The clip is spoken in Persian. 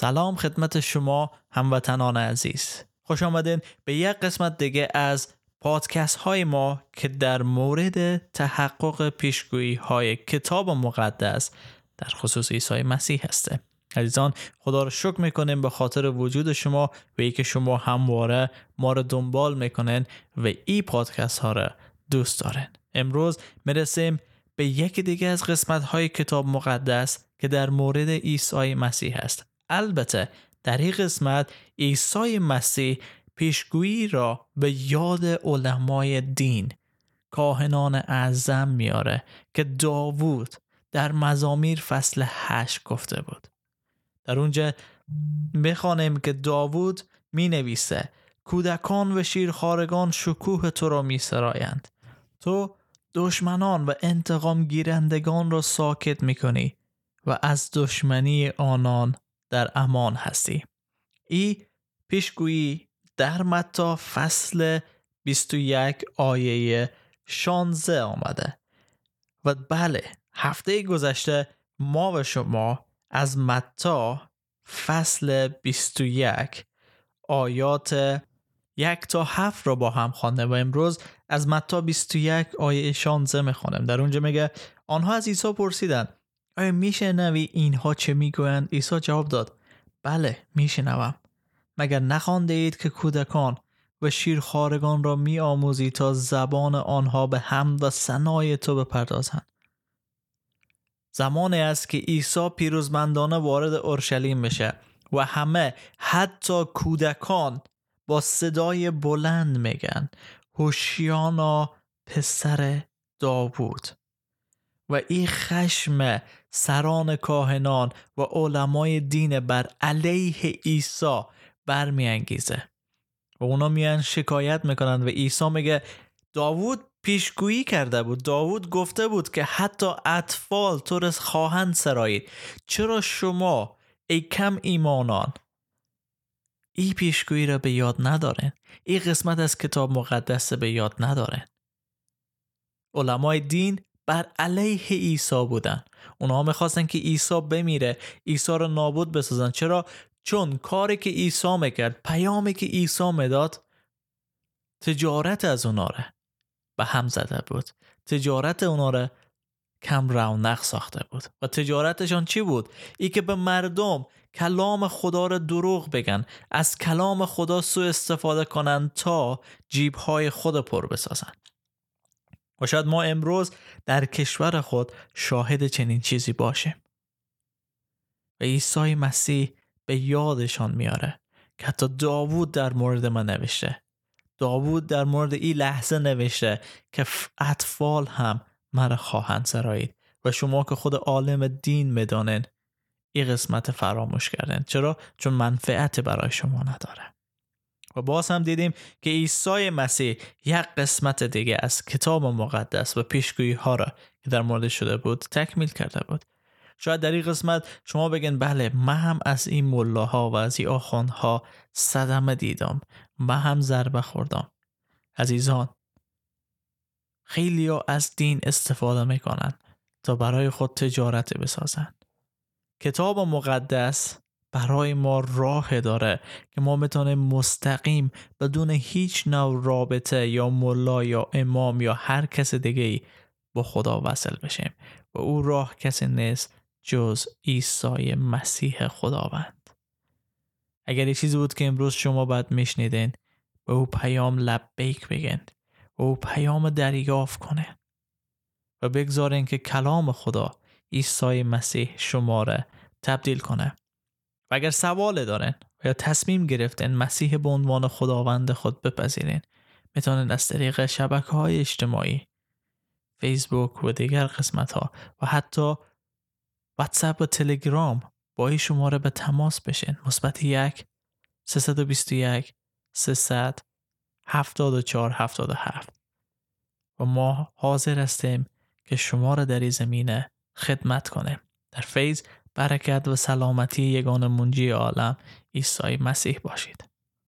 سلام خدمت شما هموطنان عزیز. خوش آمدین به یک قسمت دیگه از پادکست های ما که در مورد تحقق پیشگویی های کتاب مقدس در خصوص عیسی مسیح هسته عزیزان خدا رو شکر می‌کنیم به خاطر وجود شما و ای که شما همواره ما رو دنبال می‌کنین و ای پادکست ها رو دوست دارین. امروز می‌رسیم به یکی دیگه از قسمت های کتاب مقدس که در مورد عیسی مسیح است البته در این قسمت عیسی مسیح پیشگویی را به یاد علمای دین کاهنان اعظم میاره که داوود در مزامیر فصل هشت گفته بود. در اونجا می‌خوانیم که داوود می نویسه کودکان و شیرخارگان شکوه تو را می سرایند تو دشمنان و انتقام گیرندگان را ساکت می کنی و از دشمنی آنان در امان هستی. ای پیشگویی در متا فصل 21 آیه 16 آمده. و بله هفته گذشته ما و شما از متا فصل 21 آیات یک تا هفت رو با هم خوانده و امروز از متا 21 آیه 16 می‌خوانم در اونجا میگه آنها از عیسی پرسیدند آیا میشنوی اینها چه می‌گویند؟ عیسی جواب داد بله میشنوم. مگر نخوانده اید که کودکان و شیرخوارگان را می تا زبان آنها به هم و سنای تو بپردازند؟ زمانی است که عیسی پیروزمندانه وارد اورشلیم بشه و همه حتی کودکان با صدای بلند میگن هوشیانا پسر داوود. و این خشم سران کاهنان و علمای دین بر علیه عیسی برمیانگیزه. و اونا میان شکایت می‌کنن و عیسی میگه داوود پیشگویی کرده بود. داوود گفته بود که حتی اطفال تو خواهند سرایید. چرا شما ای کم ایمانان ای پیشگویی را به یاد ندارن ای قسمت از کتاب مقدس به یاد ندارن علمای دین بر علیه عیسی بودن. اونها می‌خواستن که عیسی بمیره عیسی رو نابود بسازن. چرا؟ چون کاری که عیسی می‌کرد پیامی که عیسی می‌داد تجارت از اونا به هم زده بود. تجارت اونا کم رونق ساخته بود. و تجارتشان چی بود؟ ای که به مردم کلام خدا را دروغ بگن از کلام خدا سو استفاده کنند تا جیبهای خود پر بسازن. و شاید ما امروز در کشور خود شاهد چنین چیزی باشیم. و عیسی مسیح به یادشان میاره که حتی داوود در مورد من نوشته. داوود در مورد این لحظه نوشته که اطفال هم مرا خواهند سرایید و شما که خود عالم دین می‌دانن این قسمت فراموش کردن چرا؟ چون منفعت برای شما نداره. و باز هم دیدیم که عیسی مسیح یک قسمت دیگه از کتاب مقدس و پیشگویی ها را که در مورد شده بود تکمیل کرده بود. شاید در این قسمت شما بگن بله من هم از این ملاها و از این ها صدمه دیدم من هم ضربه خوردم. عزیزان خیلی ها از دین استفاده می‌کنن تا برای خود تجارت بسازن. کتاب مقدس برای ما راه داره که ما بتونیم مستقیم بدون هیچ نوع رابطه یا ملا یا امام یا هر کس دیگه ای با خدا وصل بشیم. و او راه کسی نیست جز عیسی مسیح خداوند. اگر یه چیزی بود که امروز شما باید میشنیدین به او پیام لبیک بگن. و او پیام دریافت کنه. و بگذارین که کلام خدا عیسی مسیح شما را تبدیل کنه. و اگر سوال دارن و یا تصمیم گرفتن مسیح به عنوان خداوند خود بپذیرین می‌تونن از طریق شبکه های اجتماعی فیسبوک و دیگر قسمت ها و حتی واتساپ و تلگرام با این شماره به تماس بشین مثبت یک 321 300 74 77 و ما حاضر هستیم که شما را در این زمینه خدمت کنیم. در فیض برکت و سلامتی یگان منجی عالم عیسی مسیح باشید.